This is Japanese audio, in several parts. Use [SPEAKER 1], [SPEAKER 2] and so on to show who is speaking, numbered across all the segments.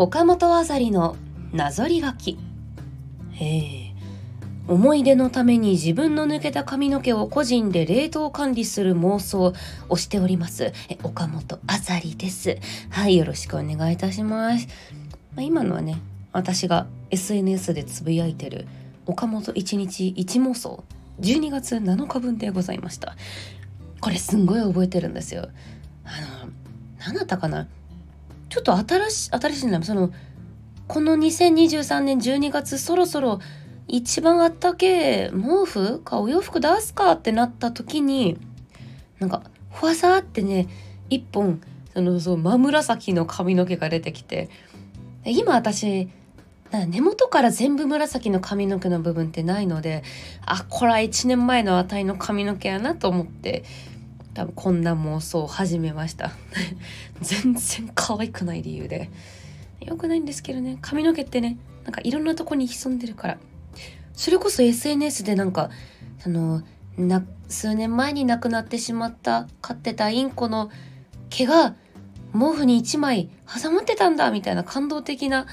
[SPEAKER 1] 岡本あざりのなぞり書き。へえ。思い出のために自分の抜けた髪の毛を個人で冷凍管理する妄想をしております。え岡本あざりです。はいよろしくお願いいたします。まあ今のはね私が SNS でつぶやいてる岡本一日一妄想。12月7日分でございました。これすんごい覚えてるんですよ。あの何だったかな？ちょっと新しい新しいなそのこの2023年12月そろそろ一番あったけ毛布かお洋服出すかってなった時になんかふわさってね一本そのそう真紫の髪の毛が出てきて今私根元から全部紫の髪の毛の部分ってないのであこれは1年前の値の髪の毛やなと思って多分こんな妄想を始めました。全然可愛くない理由で。よくないんですけどね。髪の毛ってねなんかいろんなとこに潜んでるから。それこそ SNS でなんかそのな数年前に亡くなってしまった飼ってたインコの毛が毛布に1枚挟まってたんだみたいな感動的な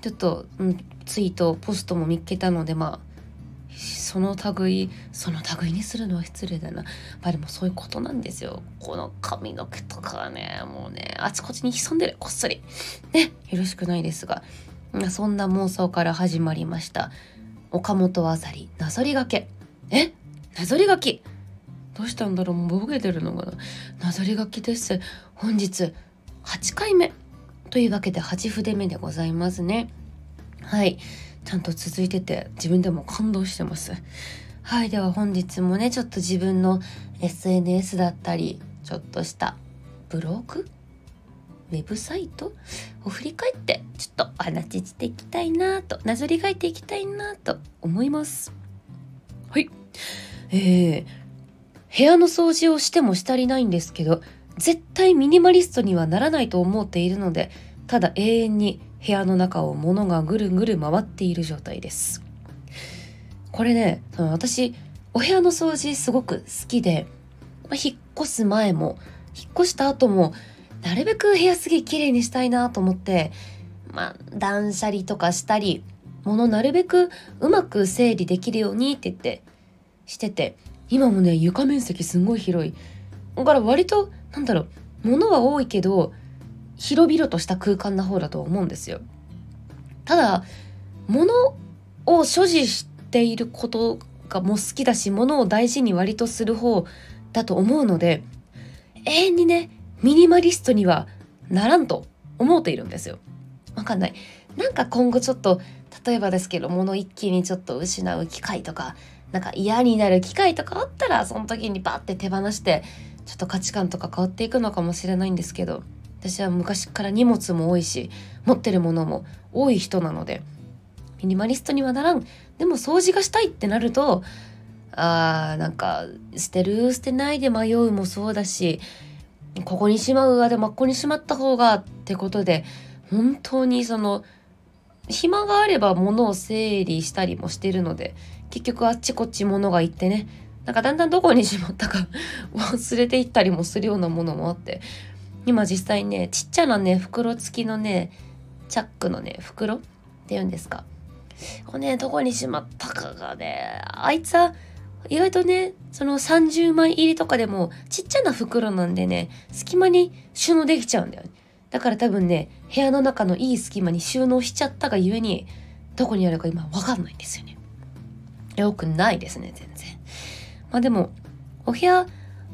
[SPEAKER 1] ちょっと、うん、ツイートポストも見っけたのでまあその類その類にするのは失礼だな。まあでもそういうことなんですよ。この髪の毛とかはねもうねあちこちに潜んでる。こっそり。ねよろしくないですが。そんな妄想から始まりました。岡本あさりなぞりがけ。え？なぞりがき？どうしたんだろう？もうボケてるのかな？なぞりがきです。本日8回目。というわけで8筆目でございますね。はい。ちゃんと続いてて自分でも感動してます。はいでは本日もねちょっと自分の SNS だったりちょっとしたブログ？ウェブサイト？を振り返ってちょっとお話ししていきたいなとなぞり書いていきたいなと思います。はい。えー、部屋の掃除をしてもしたりないんですけど絶対ミニマリストにはならないと思っているのでただ永遠に部屋の中を物がぐるぐる回っている状態です。これねその私お部屋の掃除すごく好きで、まあ、引っ越す前も引っ越した後もなるべく部屋すげえ綺麗にしたいなと思ってまあ断捨離とかしたり物なるべくうまく整理できるようにって言ってしてて今もね床面積すんごい広い。だから割となんだろう物は多いけど広々とした空間な方だと思うんですよ。ただ物を所持していることがもう好きだし物を大事に割とする方だと思うので永遠にねミニマリストにはならんと思っているんですよ。わかんない。なんか今後ちょっと例えばですけど物一気にちょっと失う機会とかなんか嫌になる機会とかあったらその時にバッて手放してちょっと価値観とか変わっていくのかもしれないんですけど私は昔から荷物も多いし持ってるものも多い人なのでミニマリストにはならん。でも掃除がしたいってなるとあーなんか捨てる捨てないで迷うもそうだしここにしまうわでもここにしまった方がってことで本当にその暇があれば物を整理したりもしてるので結局あっちこっち物がいってねなんかだんだんどこにしまったか 忘れていったりもするようなものもあって今実際ねちっちゃなね袋付きのねチャックのね袋っていうんですか。これねどこにしまったかがねあいつは意外とねその30枚入りとかでもちっちゃな袋なんでね隙間に収納できちゃうんだよね。だから多分ね部屋の中のいい隙間に収納しちゃったがゆえにどこにあるか今わかんないんですよね。よくないですね全然。まあでもお部屋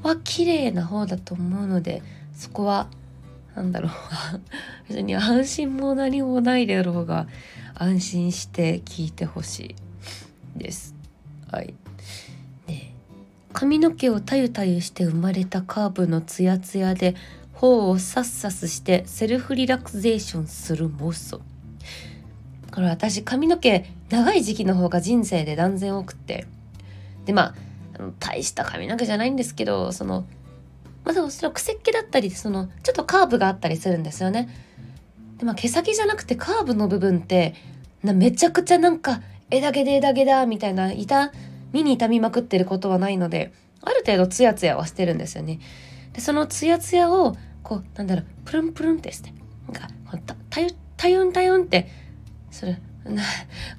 [SPEAKER 1] は綺麗な方だと思うのでそこは何だろう 別に安心も何もないだろうが安心して聞いてほしいです。はい。ね髪の毛をたゆたゆして生まれたカーブのツヤツヤで頬をサッサスしてセルフリラクゼーションする妄想。これ私髪の毛長い時期の方が人生で断然多くってでまあ大した髪の毛じゃないんですけどそのまあ、でもそれは癖っ気だったりそのちょっとカーブがあったりするんですよね。でまあ毛先じゃなくてカーブの部分ってなめちゃくちゃなんか枝毛で枝毛だみたいな痛みに痛みまくってることはないのである程度ツヤツヤはしてるんですよね。でそのツヤツヤをこうなんだろうプルンプルンってしてなんかたたゆたタユンタユンってそれな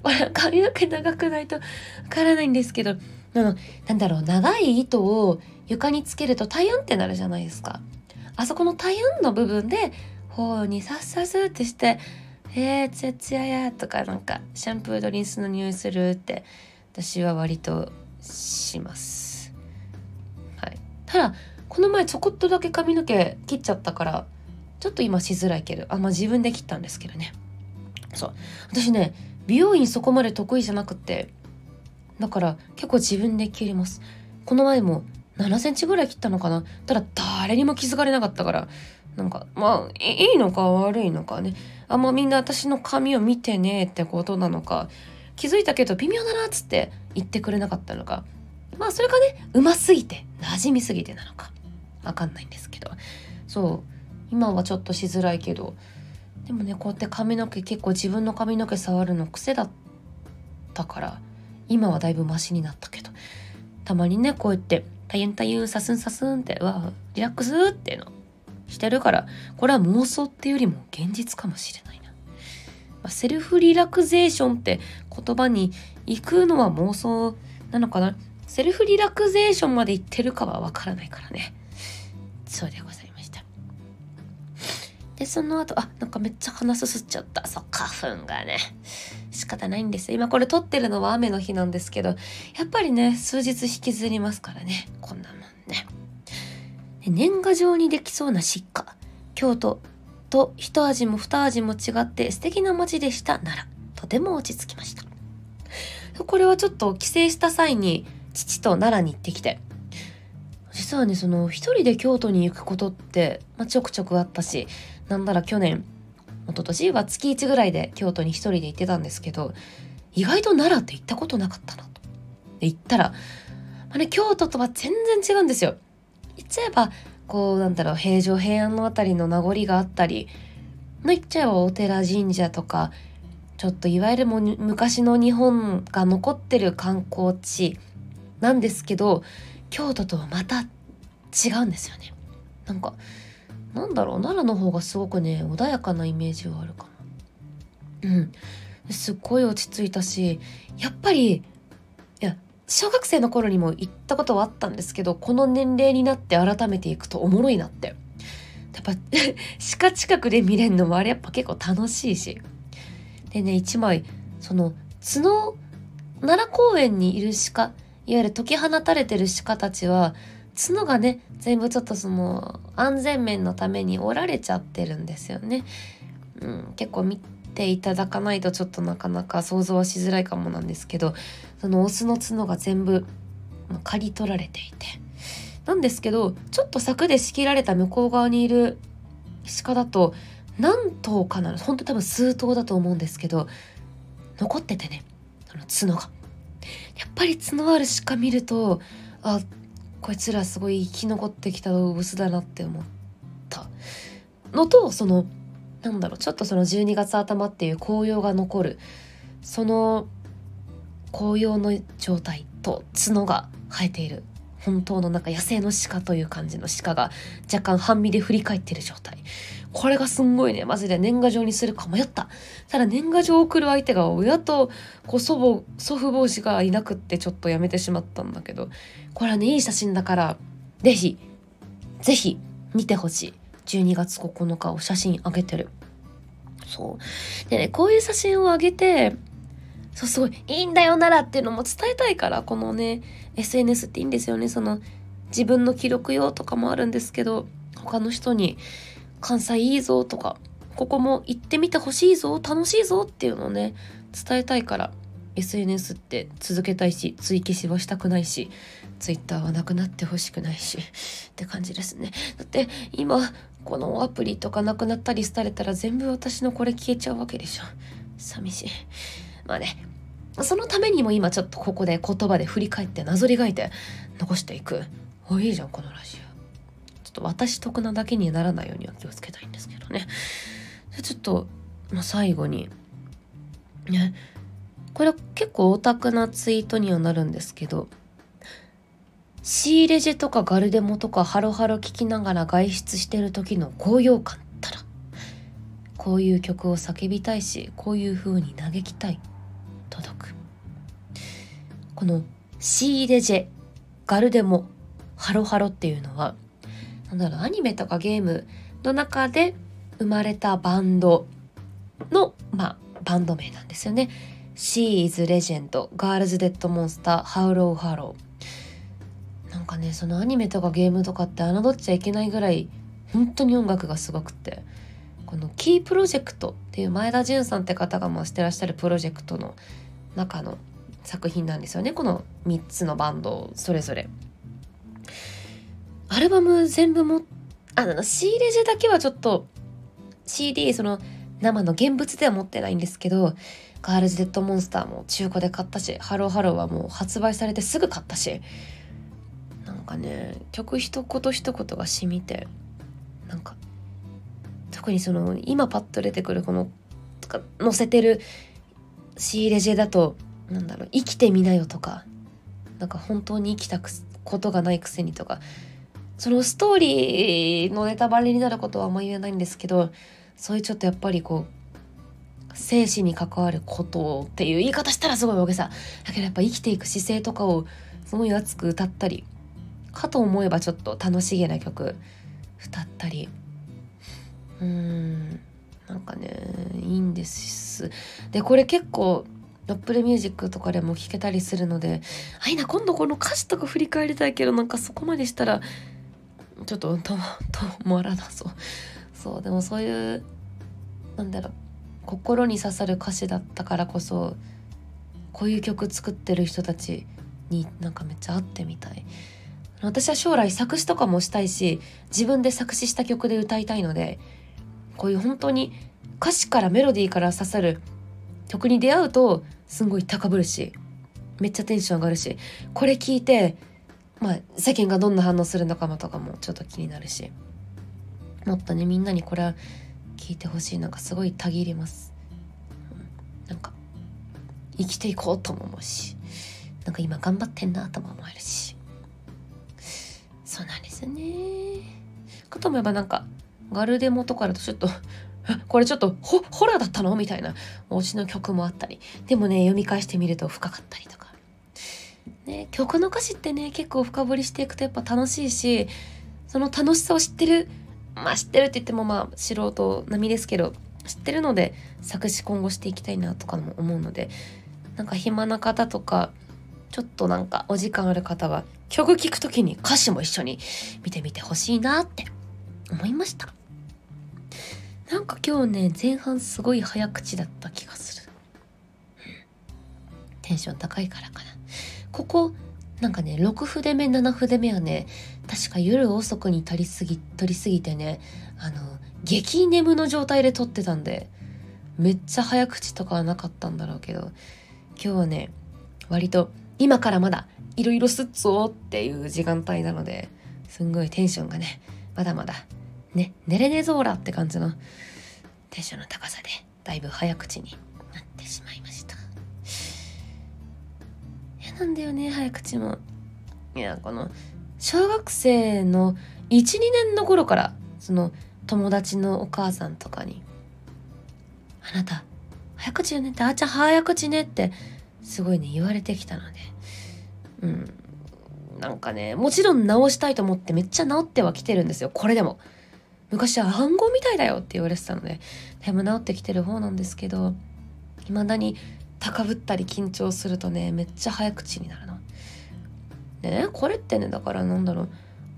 [SPEAKER 1] これ髪の毛長くないとわからないんですけどあのなんだろう長い糸を床につけるとタユンってなるじゃないですか。あそこのタユンの部分で頬にさっさすってして「えー、ツヤツヤや」とかなんかシャンプーとリンスの匂いするって私は割とします。はい。ただこの前ちょこっとだけ髪の毛切っちゃったからちょっと今しづらいけどあまあ自分で切ったんですけどね。そう。私ね美容院そこまで得意じゃなくてだから結構自分で切ります。この前も7センチぐらい切ったのかな。ただ誰にも気づかれなかったからなんかまあいいのか悪いのかね。あんまみんな私の髪を見てねえってことなのか。気づいたけど微妙だなっつって言ってくれなかったのか。まあそれがねうますぎて馴染みすぎてなのか。わかんないんですけど。そう。今はちょっとしづらいけど。でもねこうやって髪の毛結構自分の髪の毛触るの癖だったから今はだいぶマシになったけど。たまにねこうやってタユンタユンサスンサスンってわリラックスっていうのしてるからこれは妄想っていうよりも現実かもしれないな、まあ、セルフリラクゼーションって言葉に行くのは妄想なのかな？セルフリラクゼーションまで行ってるかはわからないからね。そうでございました。でその後あなんかめっちゃ鼻すすっちゃった。そう花粉がね。仕方ないんです今これ撮ってるのは雨の日なんですけどやっぱりね数日引きずりますからね。こんなもんね。年賀状にできそうな疾患京都と一味も二味も違って素敵な街でしたならとても落ち着きました。これはちょっと帰省した際に父と奈良に行ってきて実はねその一人で京都に行くことって、まあ、ちょくちょくあったしなんなら去年一昨年は月1ぐらいで京都に一人で行ってたんですけど意外と奈良って行ったことなかったなと。で行ったら、まあね、京都とは全然違うんですよ。言っちゃえばこうなんだろう平城平安の辺りの名残があったり言っちゃえばお寺神社とかちょっといわゆるも昔の日本が残ってる観光地なんですけど京都とはまた違うんですよね。なんかなんだろう奈良の方がすごくね穏やかなイメージはあるかな。うん。すっごい落ち着いたしやっぱりいや小学生の頃にも行ったことはあったんですけどこの年齢になって改めていくとおもろいなって。やっぱ 鹿近くで見れるのもあれやっぱ結構楽しいし。でね一枚その角奈良公園にいる鹿いわゆる解き放たれてる鹿たちは角がね全部ちょっとその安全面のために折られちゃってるんですよね。うん、結構見ていただかないとちょっとなかなか想像はしづらいかもなんですけどそのオスの角が全部刈り取られていてなんですけどちょっと柵で仕切られた向こう側にいる鹿だと何頭かな本当多分数頭だと思うんですけど残っててねその角が。やっぱり角ある鹿見るとあこいつらすごい生き残ってきた動物だなって思った。のとそのなんだろうちょっとその12月頭っていう紅葉が残る。その紅葉の状態と角が生えている。本当のなんか野生の鹿という感じの鹿が若干半身で振り返ってる状態。これがすんごいね。マジで年賀状にするか迷った。ただ年賀状を送る相手が親とこう祖母祖父母子がいなくってちょっとやめてしまったんだけど。これはねいい写真だから是非是非見てほしい。12月9日を写真あげてる。そう。でねこういう写真をあげてそうすごいいいんだよならっていうのも伝えたいからこのね SNS っていいんですよね。その自分の記録用とかもあるんですけど他の人に関西いいぞとかここも行ってみてほしいぞ楽しいぞっていうのをね伝えたいから SNS って続けたいし追記しはしたくないし Twitter はなくなってほしくないしって感じですね。だって今このアプリとかなくなったりされたら全部私のこれ消えちゃうわけでしょ。寂しい。まあねそのためにも今ちょっとここで言葉で振り返ってなぞりがいて残していく。おいいじゃんこのラジオ。ちょっと私得なだけにならないようには気をつけたいんですけどね。ちょっと、まあ、最後に、ね、これ結構オタクなツイートにはなるんですけど、仕入れジとかガルデモとかハロハロ聞きながら外出してる時の高揚感ったら、こういう曲を叫びたいしこういう風に嘆きたい。届く。この C レジェガルデモハロハロっていうのはなんだろうアニメとかゲームの中で生まれたバンドのまあバンド名なんですよね。She is Legend Girls Dead Monster Howlow Harrow なんかねそのアニメとかゲームとかって侮っちゃいけないぐらい本当に音楽がすごくて。このキープロジェクトっていう前田純さんって方が回してらっしゃるプロジェクトの中の作品なんですよねこの3つのバンドそれぞれ。アルバム全部もあの C レジェだけはちょっと CD その生の現物では持ってないんですけどガールズ・デッド・モンスターも中古で買ったしハローハローはもう発売されてすぐ買ったしなんかね曲一言一言が染みてなんか特にその今パッと出てくるこのとか載せてる C レジェだとなんだろう生きてみなよとかなんか本当に生きたことがないくせにとかそのストーリーのネタバレになることはあんま言えないんですけどそういうちょっとやっぱりこう生死に関わることっていう言い方したらすごい大げさ。だけどやっぱ生きていく姿勢とかをすごい熱く歌ったりかと思えばちょっと楽しげな曲歌ったり。うーん。なんかねいいんです。でこれ結構アップルミュージックとかでも聴けたりするのであ、いいな今度この歌詞とか振り返りたいけどなんかそこまでしたらちょっとと止まらなそう。そうでもそういうなんだろう心に刺さる歌詞だったからこそこういう曲作ってる人たちになんかめっちゃ会ってみたい。私は将来作詞とかもしたいし自分で作詞した曲で歌いたいのでこういう本当に歌詞からメロディーから刺さる曲に出会うとすんごい高ぶるしめっちゃテンション上がるしこれ聞いてまあ、世間がどんな反応するのかもとかもちょっと気になるしもっとねみんなにこれは聞いてほしいなんかすごいたぎります、なんか生きていこうとも思うしなんか今頑張ってんなとも思えるし。そうなんですよね。かと思えばなんかガルデモとかだとちょっと これちょっとホホラーだったの？みたいなお家の曲もあったり。でもね読み返してみると深かったりとか。ね、曲の歌詞ってね結構深掘りしていくとやっぱ楽しいしその楽しさを知ってるまあ知ってるって言ってもまあ素人並みですけど知ってるので作詞今後していきたいなとかも思うのでなんか暇な方とかちょっとなんかお時間ある方は曲聴く時に歌詞も一緒に見てみてほしいなって思いました。なんか今日ね前半すごい早口だった気がする、テンション高いからかな。ここなんかね6筆目7筆目はね確か夜遅くに取りすぎ取りすぎてねあの激眠の状態で撮ってたんでめっちゃ早口とかはなかったんだろうけど今日はね割と今からまだいろいろすっぞっていう時間帯なのですんごいテンションがねまだまだ。ね寝れねぞーらって感じのテンションの高さでだいぶ早口になってしまいました。なんだよね早口も。いやこの小学生の12年の頃からその友達のお母さんとかに「あなた早口よね」って「あーちゃん早口ね」ってすごいね言われてきたので。うん。なんかねもちろん直したいと思ってめっちゃ直ってはきてるんですよこれでも昔は暗号みたいだよって言われてたのでだいぶ直ってきてる方なんですけど未だに高ぶったり緊張するとねめっちゃ早口になるの。でねこれってねだからなんだろう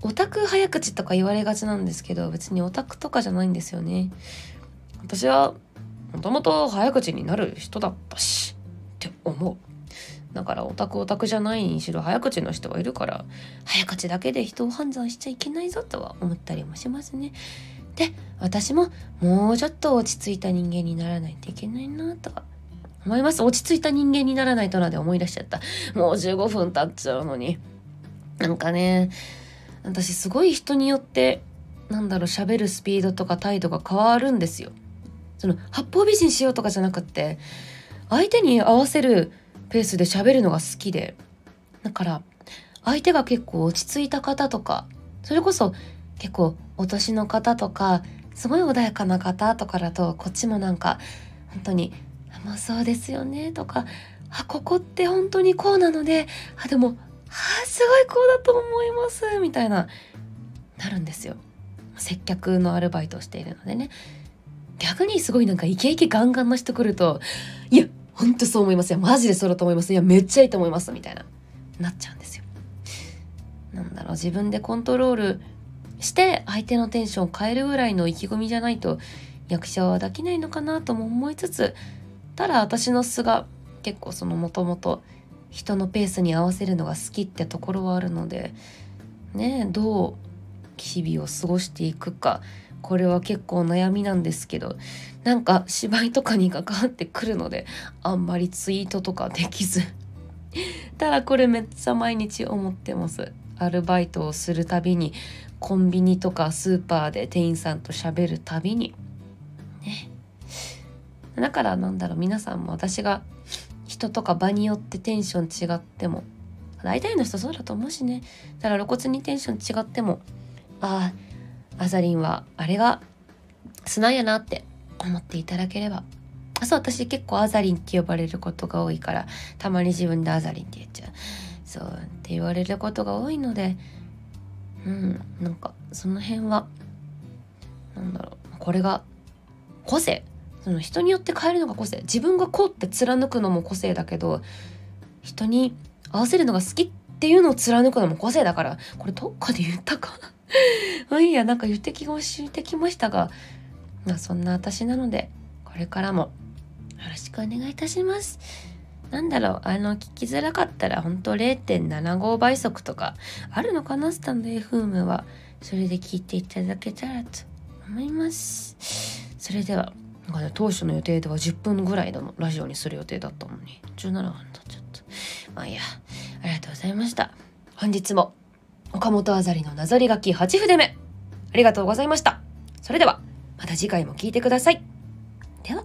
[SPEAKER 1] オタク早口とか言われがちなんですけど別にオタクとかじゃないんですよね。私はもともと早口になる人だったしって思う。だからオタクオタクじゃないにしろ早口の人はいるから早口だけで人を判断しちゃいけないぞとは思ったりもしますね。で私ももうちょっと落ち着いた人間にならないといけないなとか思います。落ち着いた人間にならないとなんで思い出しちゃった。もう15分経っちゃうのに。なんかね、私すごい人によって、なんだろう、喋るスピードとか態度が変わるんですよ。その、八方美人しようとかじゃなくって、相手に合わせるペースで喋るのが好きで。だから、相手が結構落ち着いた方とか、それこそ結構お年の方とか、すごい穏やかな方とかだとこっちもなんか本当に「まあそうですよね」とか「あここって本当にこうなのであでもあすごいこうだと思います」みたいななるんですよ。接客のアルバイトをしているのでね逆にすごいなんかイケイケガンガンの人来ると「いやほんとそう思いますよ。マジでそうだと思います。いやめっちゃいいと思います」みたいな。なっちゃうんですよ。なんだろう。自分でコントロールして相手のテンションを変えるぐらいの意気込みじゃないと役者はできないのかなとも思いつつただ私の素が結構そのもともと人のペースに合わせるのが好きってところはあるのでねどう日々を過ごしていくか。これは結構悩みなんですけどなんか芝居とかに関わってくるのであんまりツイートとかできず。ただこれめっちゃ毎日思ってます。アルバイトをするたびにコンビニとかスーパーで店員さんと喋るたびに。ね。だからなんだろう皆さんも私が人とか場によってテンション違っても大体の人そうだと思うしね。だから露骨にテンション違ってもああアザリンはあれが砂やなって思っていただければ。あそう私結構アザリンって呼ばれることが多いからたまに自分でアザリンって言っちゃう。そうって言われることが多いのでうんなんかその辺はなんだろうこれが個性。その人によって変えるのが個性。自分がこうって貫くのも個性だけど人に合わせるのが好きっていうのを貫くのも個性だからこれどっかで言ったかな。まあいいやなんか言ってきましてきましたがまあそんな私なのでこれからもよろしくお願いいたします。なんだろう、あの、聞きづらかったら、本当0.75倍速とか、あるのかな、スタンド FM は。それで聞いていただけたらと思います。それでは、なんね、当初の予定では10分ぐらいのラジオにする予定だったのに、17分経っちゃった。まあいいや、ありがとうございました。本日も、岡本あざりのなぞり書き8筆目、ありがとうございました。それでは、また次回も聞いてください。では。